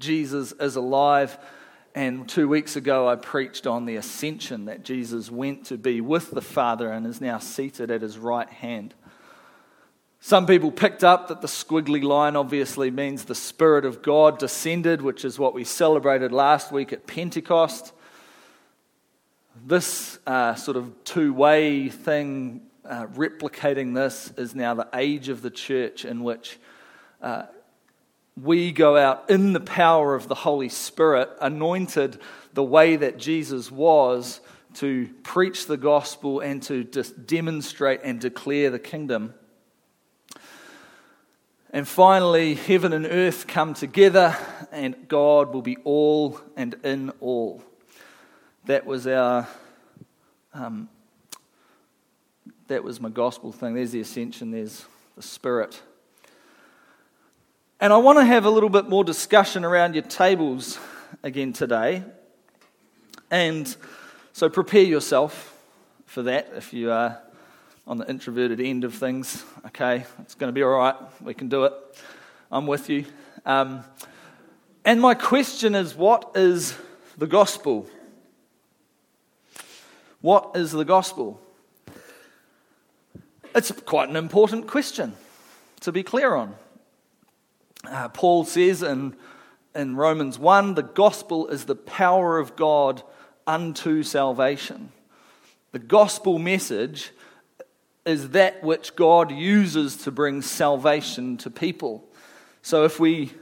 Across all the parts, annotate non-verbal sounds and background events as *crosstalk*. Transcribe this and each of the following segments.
Jesus is alive. And two weeks ago, I preached on the ascension that Jesus went to be with the Father and is now seated at his right hand. Some people picked up that the squiggly line obviously means the Spirit of God descended, which is what we celebrated last week at Pentecost. This uh, sort of two way thing, uh, replicating this, is now the age of the church in which uh, we go out in the power of the Holy Spirit, anointed the way that Jesus was to preach the gospel and to demonstrate and declare the kingdom. And finally, heaven and earth come together, and God will be all and in all. That was our. Um, that was my gospel thing. There's the ascension, there's the spirit. And I want to have a little bit more discussion around your tables again today. And so prepare yourself for that if you are on the introverted end of things. Okay, it's going to be all right. We can do it. I'm with you. Um, and my question is what is the gospel? What is the gospel? It's quite an important question to be clear on. Uh, Paul says in, in Romans 1 the gospel is the power of God unto salvation. The gospel message is that which God uses to bring salvation to people. So if we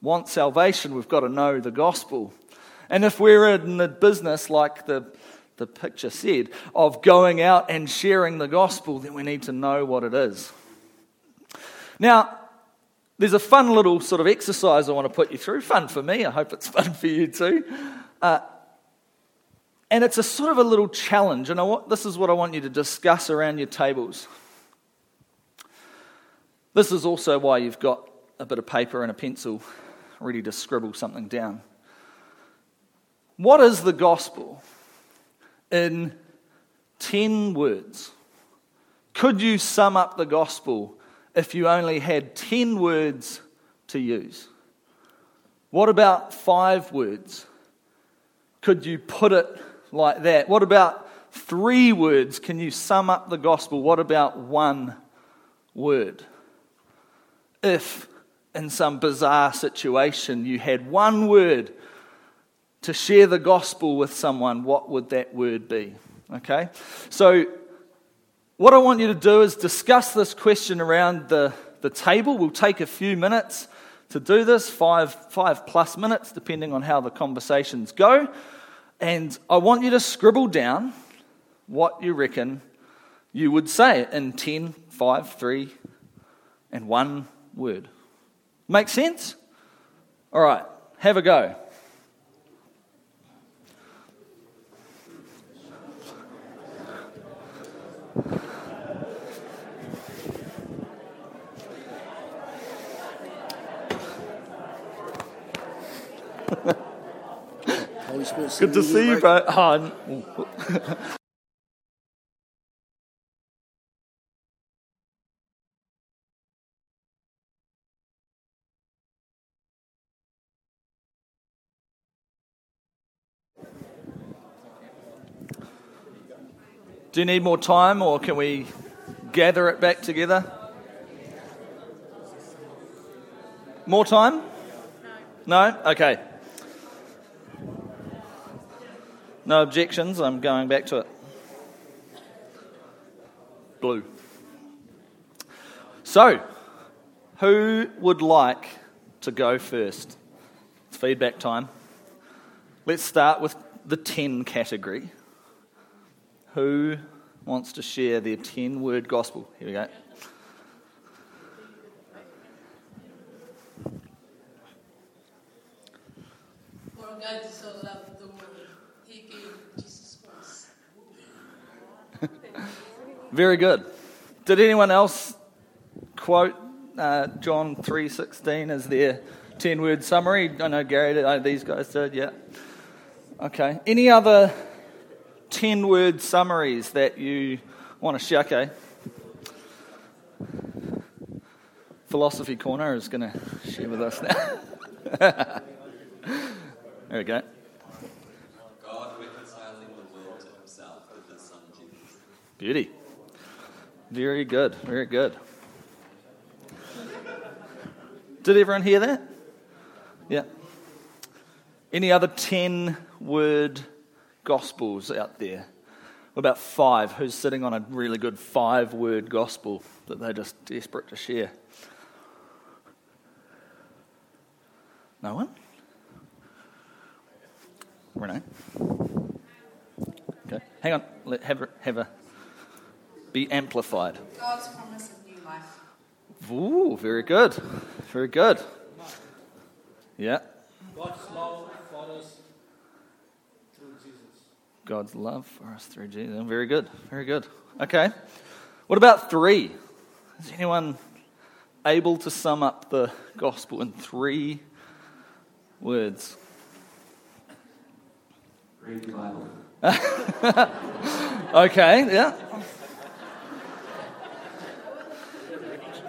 want salvation, we've got to know the gospel. And if we're in the business, like the, the picture said, of going out and sharing the gospel, then we need to know what it is. Now, there's a fun little sort of exercise I want to put you through. Fun for me. I hope it's *laughs* fun for you too. Uh, and it's a sort of a little challenge, and want, this is what I want you to discuss around your tables. This is also why you've got a bit of paper and a pencil ready to scribble something down. What is the gospel in 10 words? Could you sum up the gospel if you only had 10 words to use? What about five words? Could you put it like that? What about three words? Can you sum up the gospel? What about one word? If in some bizarre situation you had one word to share the gospel with someone, what would that word be? Okay? So, what I want you to do is discuss this question around the, the table. We'll take a few minutes to do this, five, five plus minutes, depending on how the conversations go. And I want you to scribble down what you reckon you would say in 10, 5, 3, and one word. Make sense? All right, have a go. Good to see you, bro. Oh, Do you need more time or can we gather it back together? More time? No? No? Okay. No objections, I'm going back to it. Blue. So, who would like to go first? It's feedback time. Let's start with the 10 category. Who wants to share their 10 word gospel? Here we go. Very good. Did anyone else quote uh, John 3.16 as their 10-word summary? I know Gary did. Oh, these guys did, yeah. Okay. Any other 10-word summaries that you want to share? Okay. Philosophy Corner is going to share with us now. *laughs* There we go. God reconciling the world to himself with his son Jesus. Beauty. Very good. Very good. Did everyone hear that? Yeah. Any other 10 word gospels out there? About five? Who's sitting on a really good five word gospel that they're just desperate to share? No one? Renee? Okay. Hang on. Let, have, have a. Be amplified. God's promise of new life. Ooh, very good. Very good. Yeah. God's love for us through Jesus. God's love for us through Jesus. Very good. Very good. Okay. What about three? Is anyone able to sum up the gospel in three words? Read the Bible. *laughs* Okay, yeah.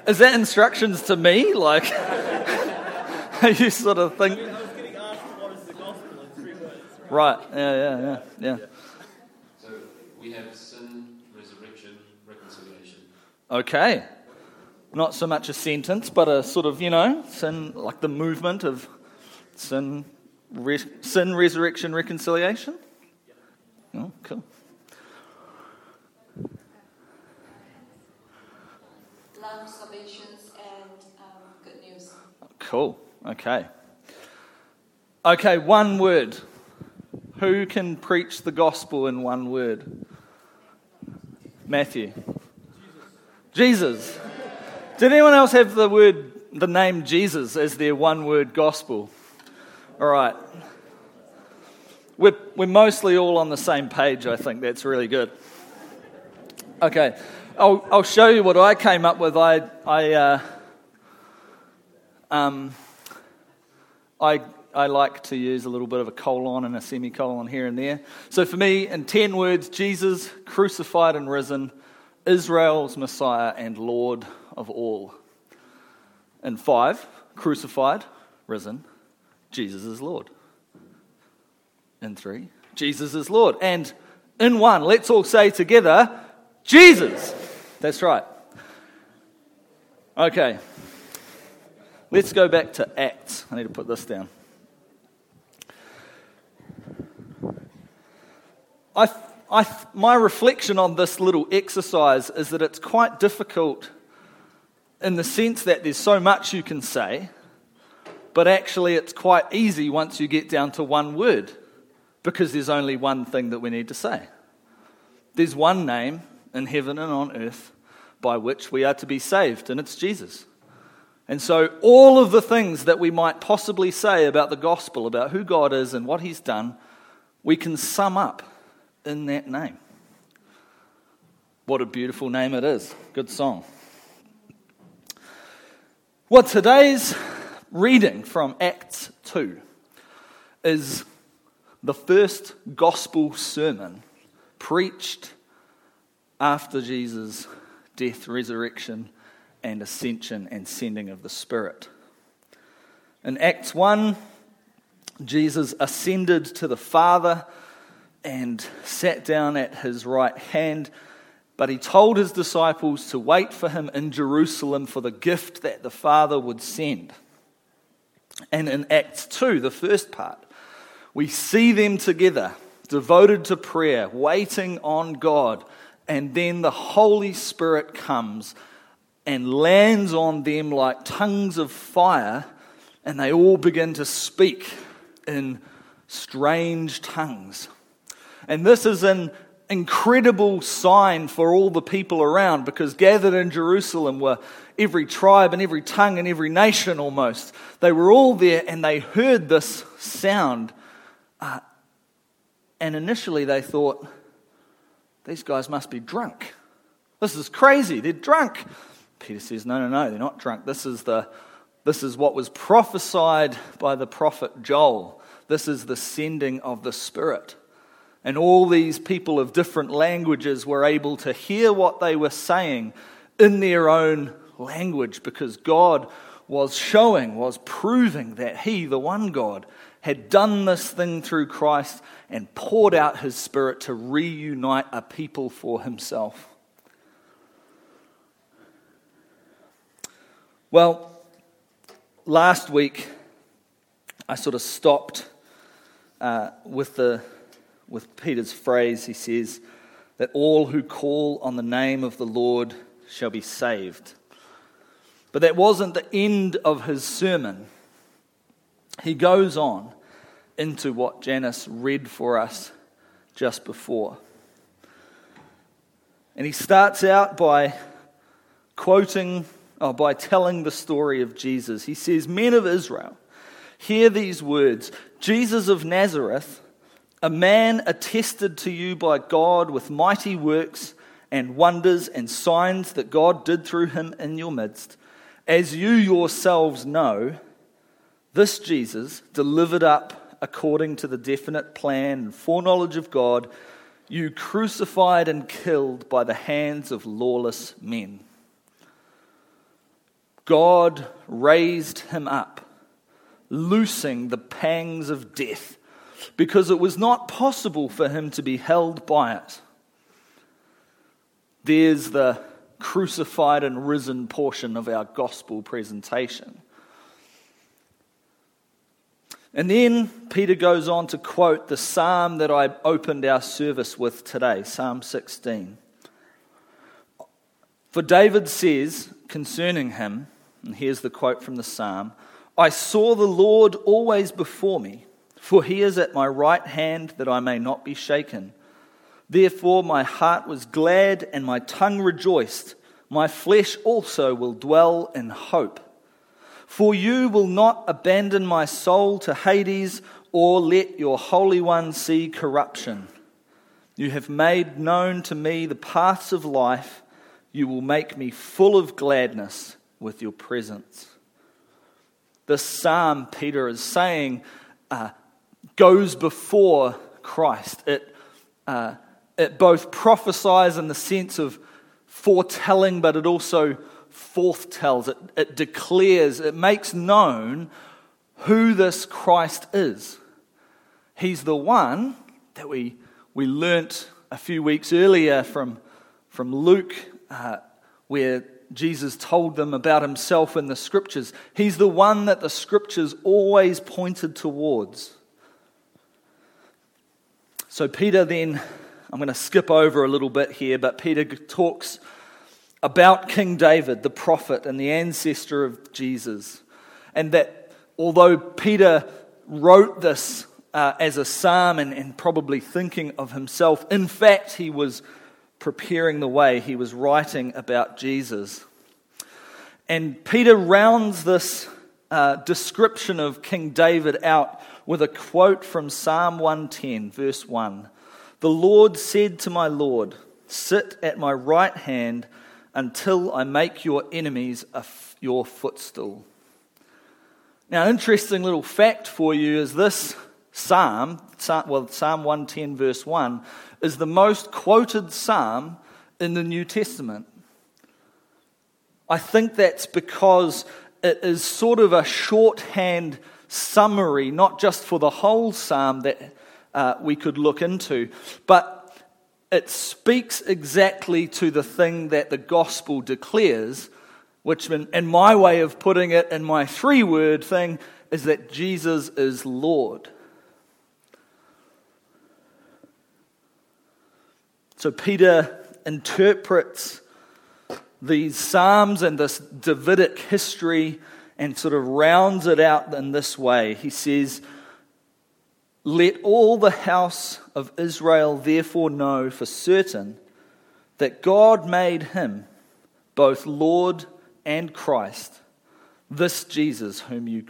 Is that instructions to me? Like, *laughs* are you sort of think. I was getting asked what is the gospel in three words. Right, yeah, yeah, yeah, yeah. So we have sin, resurrection, reconciliation. Okay. Not so much a sentence, but a sort of, you know, sin, like the movement of sin, re- sin, resurrection, reconciliation. Oh, cool. Love, salvations, and um, good news. Cool. Okay. Okay, one word. Who can preach the gospel in one word? Matthew. Jesus. Did anyone else have the word, the name Jesus as their one word gospel? All right. We're, we're mostly all on the same page, I think. That's really good. Okay. I'll, I'll show you what I came up with. I, I, uh, um, I, I like to use a little bit of a colon and a semicolon here and there. So for me, in 10 words, Jesus, crucified and risen, Israel's Messiah and Lord of all. In five, crucified, risen, Jesus is Lord. In three, Jesus is Lord. And in one, let's all say together, Jesus. That's right. Okay. Let's go back to Acts. I need to put this down. I, I, my reflection on this little exercise is that it's quite difficult in the sense that there's so much you can say, but actually it's quite easy once you get down to one word because there's only one thing that we need to say. There's one name in heaven and on earth by which we are to be saved, and it's Jesus. And so, all of the things that we might possibly say about the gospel, about who God is and what He's done, we can sum up in that name. What a beautiful name it is. Good song. Well, today's reading from Acts 2 is the first gospel sermon preached after Jesus' death, resurrection, and ascension and sending of the Spirit. In Acts 1, Jesus ascended to the Father and sat down at his right hand, but he told his disciples to wait for him in Jerusalem for the gift that the Father would send. And in Acts 2, the first part, we see them together, devoted to prayer, waiting on God, and then the Holy Spirit comes and lands on them like tongues of fire, and they all begin to speak in strange tongues. And this is an incredible sign for all the people around because gathered in Jerusalem were every tribe and every tongue and every nation almost. They were all there and they heard this sound. Uh, and initially they thought, these guys must be drunk. This is crazy. They're drunk. Peter says, No, no, no, they're not drunk. This is, the, this is what was prophesied by the prophet Joel. This is the sending of the Spirit. And all these people of different languages were able to hear what they were saying in their own language because God was showing, was proving that he, the one God, had done this thing through Christ and poured out his Spirit to reunite a people for himself. Well, last week I sort of stopped uh, with, the, with Peter's phrase. He says that all who call on the name of the Lord shall be saved. But that wasn't the end of his sermon. He goes on into what Janice read for us just before. And he starts out by quoting, or by telling the story of Jesus. He says, Men of Israel, hear these words Jesus of Nazareth, a man attested to you by God with mighty works and wonders and signs that God did through him in your midst as you yourselves know, this Jesus, delivered up according to the definite plan and foreknowledge of God, you crucified and killed by the hands of lawless men. God raised him up, loosing the pangs of death, because it was not possible for him to be held by it. There's the crucified and risen portion of our gospel presentation. And then Peter goes on to quote the psalm that I opened our service with today, Psalm 16. For David says concerning him, and here's the quote from the psalm I saw the Lord always before me, for he is at my right hand that I may not be shaken. Therefore, my heart was glad and my tongue rejoiced. My flesh also will dwell in hope. For you will not abandon my soul to Hades or let your Holy One see corruption. You have made known to me the paths of life. You will make me full of gladness with your presence. The psalm, Peter is saying, uh, goes before Christ. It uh, it both prophesies in the sense of foretelling, but it also forthtells, it, it declares, it makes known who this Christ is. He's the one that we, we learnt a few weeks earlier from, from Luke, uh, where Jesus told them about himself in the scriptures. He's the one that the scriptures always pointed towards. So Peter then I'm going to skip over a little bit here, but Peter talks about King David, the prophet and the ancestor of Jesus. And that although Peter wrote this uh, as a psalm and, and probably thinking of himself, in fact, he was preparing the way, he was writing about Jesus. And Peter rounds this uh, description of King David out with a quote from Psalm 110, verse 1. The Lord said to my Lord, Sit at my right hand until I make your enemies your footstool. Now, interesting little fact for you is this psalm, well, Psalm 110, verse 1, is the most quoted psalm in the New Testament. I think that's because it is sort of a shorthand summary, not just for the whole psalm that uh, we could look into. But it speaks exactly to the thing that the gospel declares, which, in, in my way of putting it, in my three word thing, is that Jesus is Lord. So Peter interprets these Psalms and this Davidic history and sort of rounds it out in this way. He says, let all the house of Israel therefore know for certain that God made him both Lord and Christ, this Jesus whom you,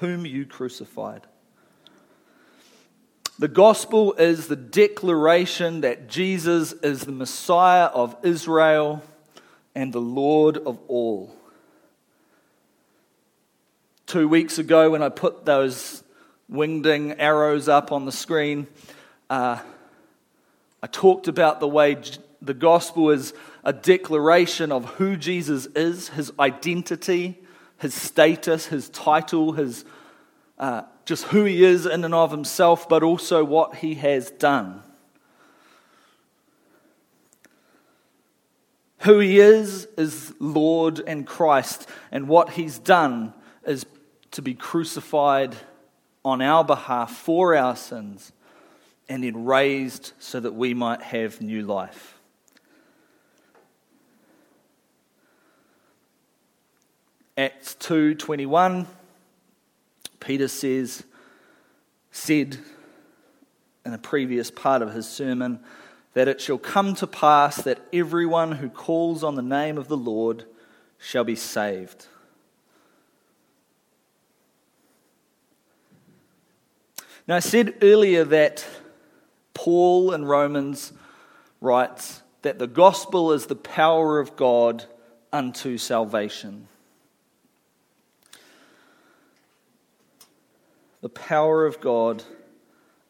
whom you crucified. The gospel is the declaration that Jesus is the Messiah of Israel and the Lord of all. Two weeks ago, when I put those wingding arrows up on the screen. Uh, I talked about the way the gospel is a declaration of who Jesus is, his identity, his status, his title, his, uh, just who he is in and of himself, but also what he has done. Who he is is Lord and Christ, and what he's done is to be crucified on our behalf for our sins and then raised so that we might have new life. Acts 2:21 Peter says said in a previous part of his sermon that it shall come to pass that everyone who calls on the name of the Lord shall be saved. Now, I said earlier that Paul in Romans writes that the gospel is the power of God unto salvation. The power of God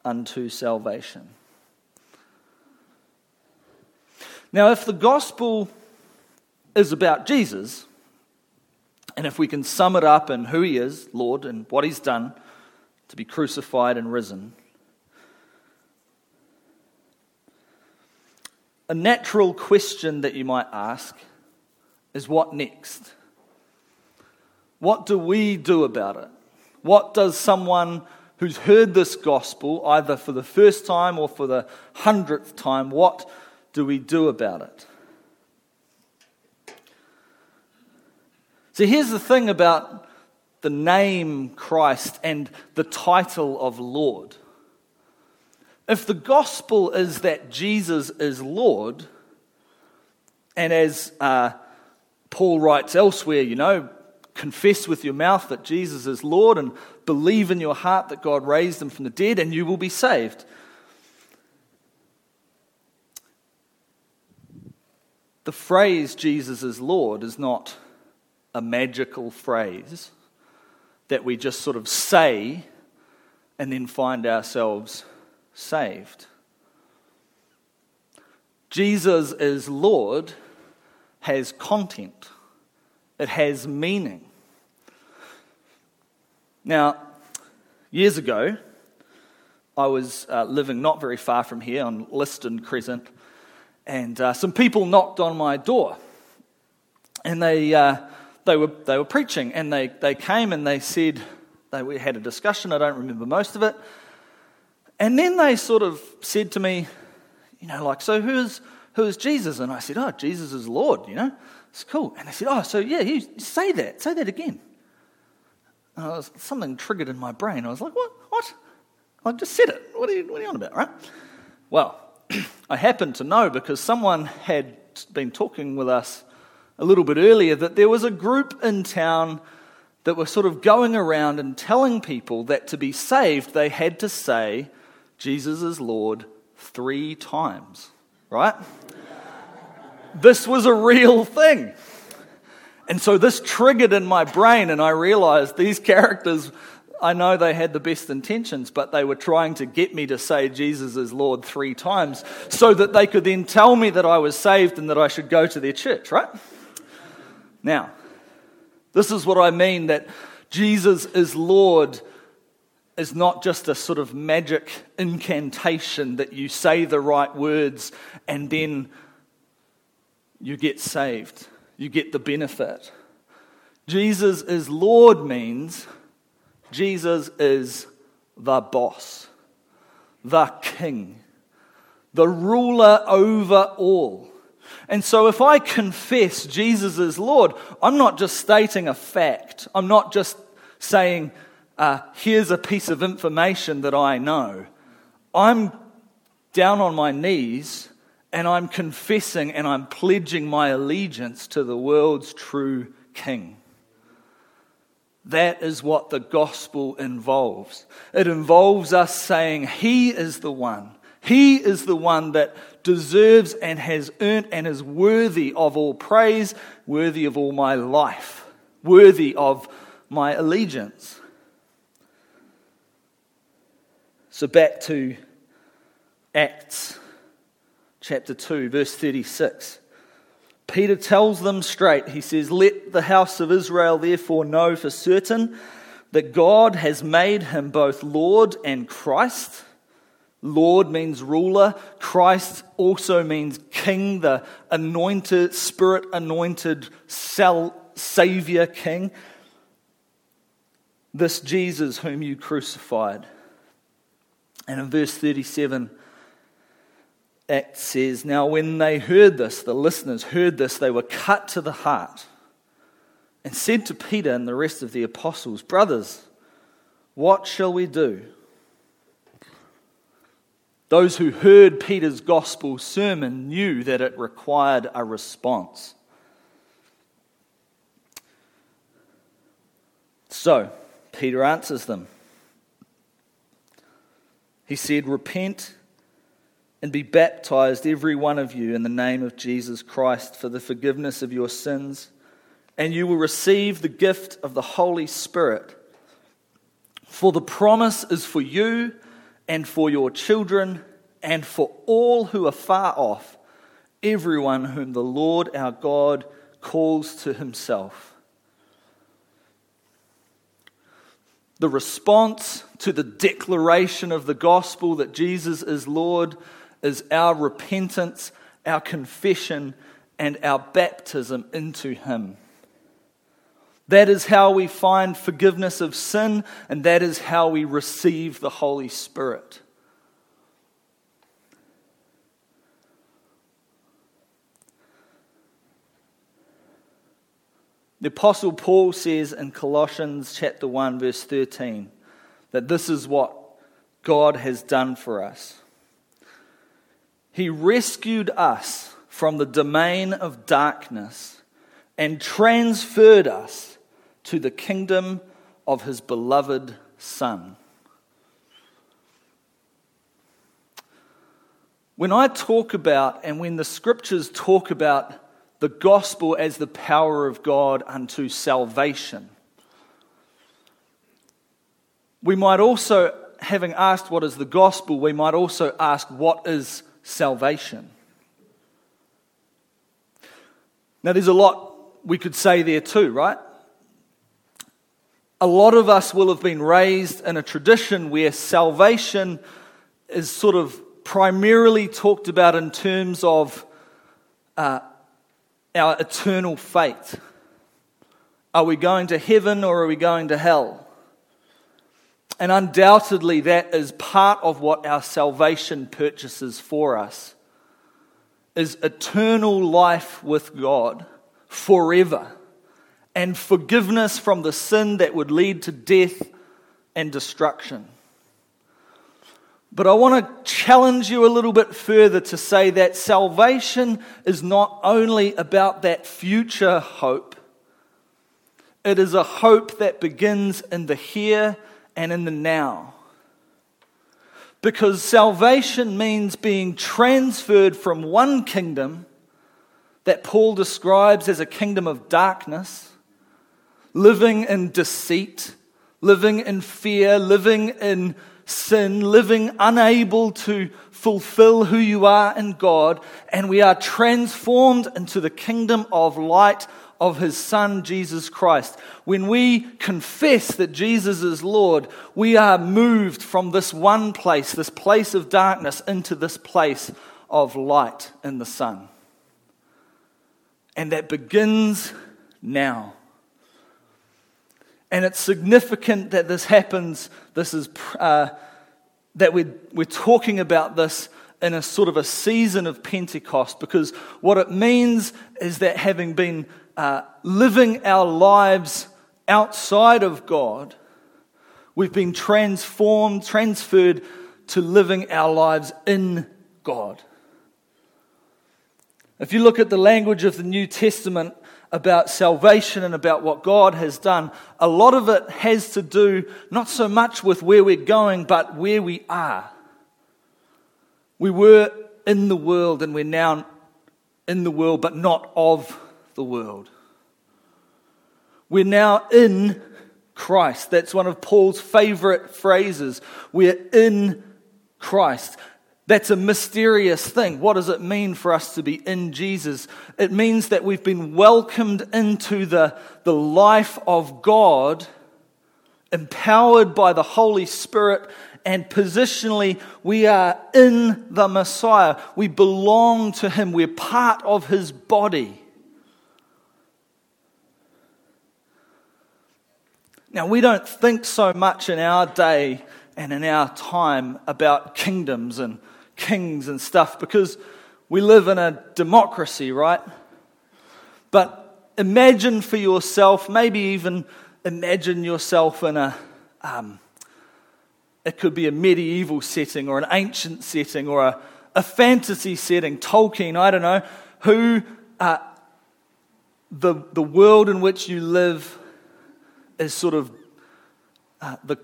unto salvation. Now, if the gospel is about Jesus, and if we can sum it up in who he is, Lord, and what he's done to be crucified and risen, a natural question that you might ask is what next? What do we do about it? What does someone who's heard this gospel, either for the first time or for the hundredth time, what do we do about it? So here's the thing about the name Christ and the title of Lord. If the gospel is that Jesus is Lord, and as uh, Paul writes elsewhere, you know, confess with your mouth that Jesus is Lord and believe in your heart that God raised him from the dead, and you will be saved. The phrase Jesus is Lord is not a magical phrase that we just sort of say and then find ourselves saved. Jesus is Lord has content, it has meaning. Now, years ago, I was uh, living not very far from here on Liston Crescent and uh, some people knocked on my door. And they, uh, they, were, they were preaching, and they, they came and they said, they, we had a discussion, I don't remember most of it. And then they sort of said to me, you know, like, so who's, who's Jesus? And I said, oh, Jesus is Lord, you know. It's cool. And they said, oh, so yeah, you say that, say that again. And was, something triggered in my brain. I was like, what? What? I just said it. What are you, what are you on about, right? Well, *clears throat* I happened to know because someone had been talking with us a little bit earlier that there was a group in town that were sort of going around and telling people that to be saved, they had to say, Jesus is Lord three times, right? this was a real thing. And so this triggered in my brain, and I realized these characters I know they had the best intentions, but they were trying to get me to say Jesus is Lord three times so that they could then tell me that I was saved and that I should go to their church, right? Now, this is what I mean that Jesus is Lord is not just a sort of magic incantation that you say the right words and then you get saved, you get the benefit. Jesus is Lord means Jesus is the boss, the king, the ruler over all. And so, if I confess Jesus is Lord, I'm not just stating a fact. I'm not just saying, uh, here's a piece of information that I know. I'm down on my knees and I'm confessing and I'm pledging my allegiance to the world's true King. That is what the gospel involves. It involves us saying, He is the one. He is the one that deserves and has earned and is worthy of all praise, worthy of all my life, worthy of my allegiance. So back to Acts chapter 2, verse 36. Peter tells them straight. He says, Let the house of Israel therefore know for certain that God has made him both Lord and Christ. Lord means ruler. Christ also means king, the anointed, spirit anointed Savior king. This Jesus whom you crucified. And in verse 37, Acts says, Now when they heard this, the listeners heard this, they were cut to the heart and said to Peter and the rest of the apostles, Brothers, what shall we do? Those who heard Peter's gospel sermon knew that it required a response. So, Peter answers them. He said, Repent and be baptized, every one of you, in the name of Jesus Christ for the forgiveness of your sins, and you will receive the gift of the Holy Spirit. For the promise is for you and for your children and for all who are far off, everyone whom the Lord our God calls to himself. The response to the declaration of the gospel that Jesus is Lord is our repentance, our confession, and our baptism into Him. That is how we find forgiveness of sin, and that is how we receive the Holy Spirit. The Apostle Paul says in Colossians chapter 1, verse 13, that this is what God has done for us. He rescued us from the domain of darkness and transferred us to the kingdom of his beloved Son. When I talk about, and when the scriptures talk about the gospel as the power of God unto salvation, we might also, having asked what is the gospel, we might also ask what is salvation. Now, there's a lot we could say there too, right? A lot of us will have been raised in a tradition where salvation is sort of primarily talked about in terms of uh, our eternal fate. Are we going to heaven or are we going to hell? And undoubtedly, that is part of what our salvation purchases for us is eternal life with God forever and forgiveness from the sin that would lead to death and destruction. But I want to challenge you a little bit further to say that salvation is not only about that future hope, it is a hope that begins in the here and in the now. Because salvation means being transferred from one kingdom that Paul describes as a kingdom of darkness, living in deceit, living in fear, living in sin, living unable to fulfill who you are in God, and we are transformed into the kingdom of light of his Son, Jesus Christ. When we confess that Jesus is Lord, we are moved from this one place, this place of darkness, into this place of light in the sun. And that begins now. And it's significant that this happens. This is uh, that we're, we're talking about this in a sort of a season of Pentecost because what it means is that having been uh, living our lives outside of God, we've been transformed, transferred to living our lives in God. If you look at the language of the New Testament about salvation and about what God has done, a lot of it has to do not so much with where we're going, but where we are. We were in the world and we're now in the world, but not of the world. We're now in Christ. That's one of Paul's favorite phrases. We're in Christ. That's a mysterious thing. What does it mean for us to be in Jesus? It means that we've been welcomed into the, the life of God, empowered by the Holy Spirit, and positionally, we are in the Messiah. We belong to Him, we're part of His body. Now, we don't think so much in our day and in our time about kingdoms and kings and stuff because we live in a democracy, right? But imagine for yourself, maybe even imagine yourself in a, um, it could be a medieval setting or an ancient setting or a, a fantasy setting, Tolkien, I don't know, who uh, the, the world in which you live is sort of uh, the,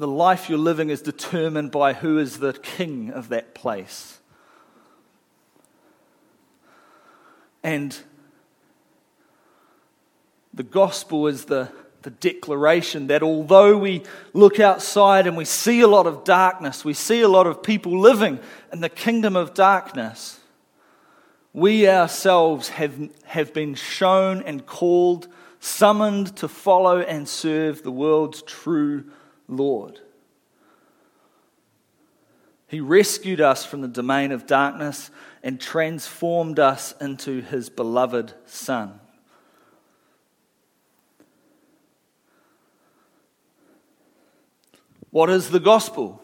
the life you're living is determined by who is the king of that place. And the gospel is the, the declaration that although we look outside and we see a lot of darkness, we see a lot of people living in the kingdom of darkness, we ourselves have, have been shown and called summoned to follow and serve the world's true Lord. He rescued us from the domain of darkness and transformed us into his beloved Son. What is the gospel?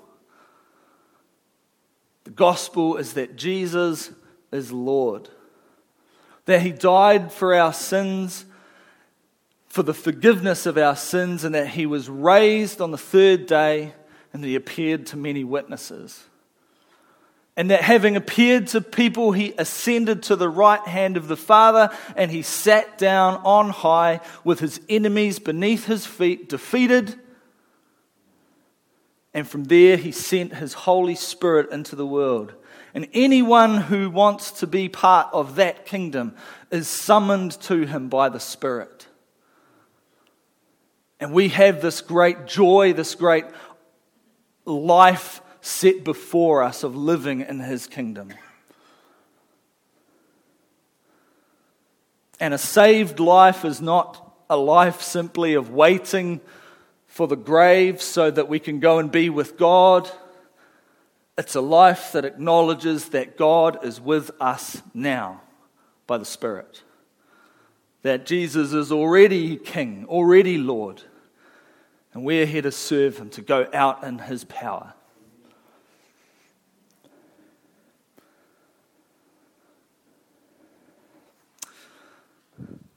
The gospel is that Jesus is Lord, that he died for our sins for the forgiveness of our sins, and that he was raised on the third day, and he appeared to many witnesses. And that having appeared to people, he ascended to the right hand of the Father, and he sat down on high with his enemies beneath his feet, defeated. And from there, he sent his Holy Spirit into the world. And anyone who wants to be part of that kingdom is summoned to him by the Spirit. And we have this great joy, this great life set before us of living in His kingdom. And a saved life is not a life simply of waiting for the grave so that we can go and be with God. It's a life that acknowledges that God is with us now by the Spirit that Jesus is already King, already Lord, and we're here to serve Him, to go out in His power.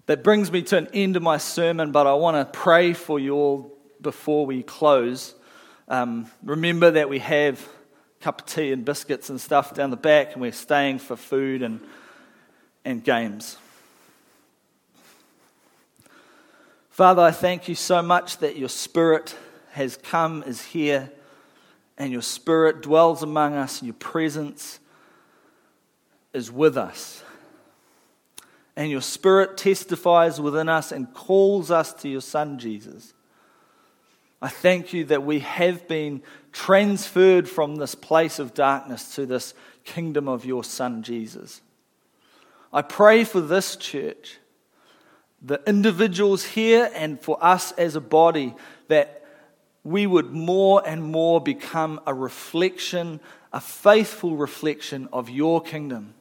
That brings me to an end of my sermon, but I want to pray for you all before we close. Um, remember that we have a cup of tea and biscuits and stuff down the back, and we're staying for food and, and games. Father, I thank you so much that your Spirit has come, is here, and your Spirit dwells among us, and your presence is with us. And your Spirit testifies within us and calls us to your Son, Jesus. I thank you that we have been transferred from this place of darkness to this kingdom of your Son, Jesus. I pray for this church the individuals here and for us as a body that we would more and more become a reflection, a faithful reflection of your kingdom.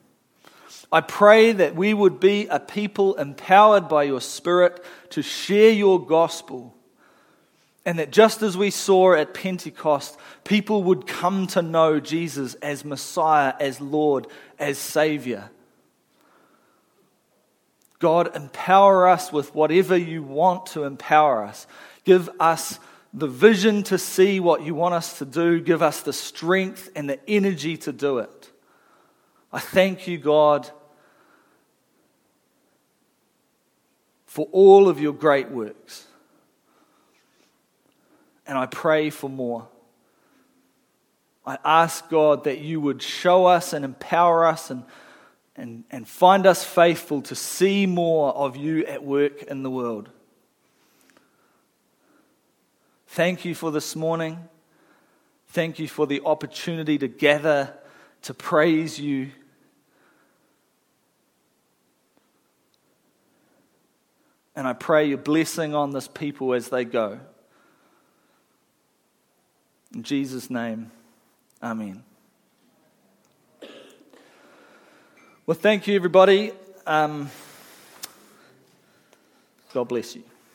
I pray that we would be a people empowered by your Spirit to share your gospel. And that just as we saw at Pentecost, people would come to know Jesus as Messiah, as Lord, as Savior. God, empower us with whatever you want to empower us. Give us the vision to see what you want us to do. Give us the strength and the energy to do it. I thank you, God, for all of your great works. And I pray for more. I ask, God, that you would show us and empower us and and, and find us faithful to see more of you at work in the world. Thank you for this morning. Thank you for the opportunity to gather to praise you. And I pray your blessing on this people as they go. In Jesus' name, Amen. Well, thank you, everybody. Um, God bless you.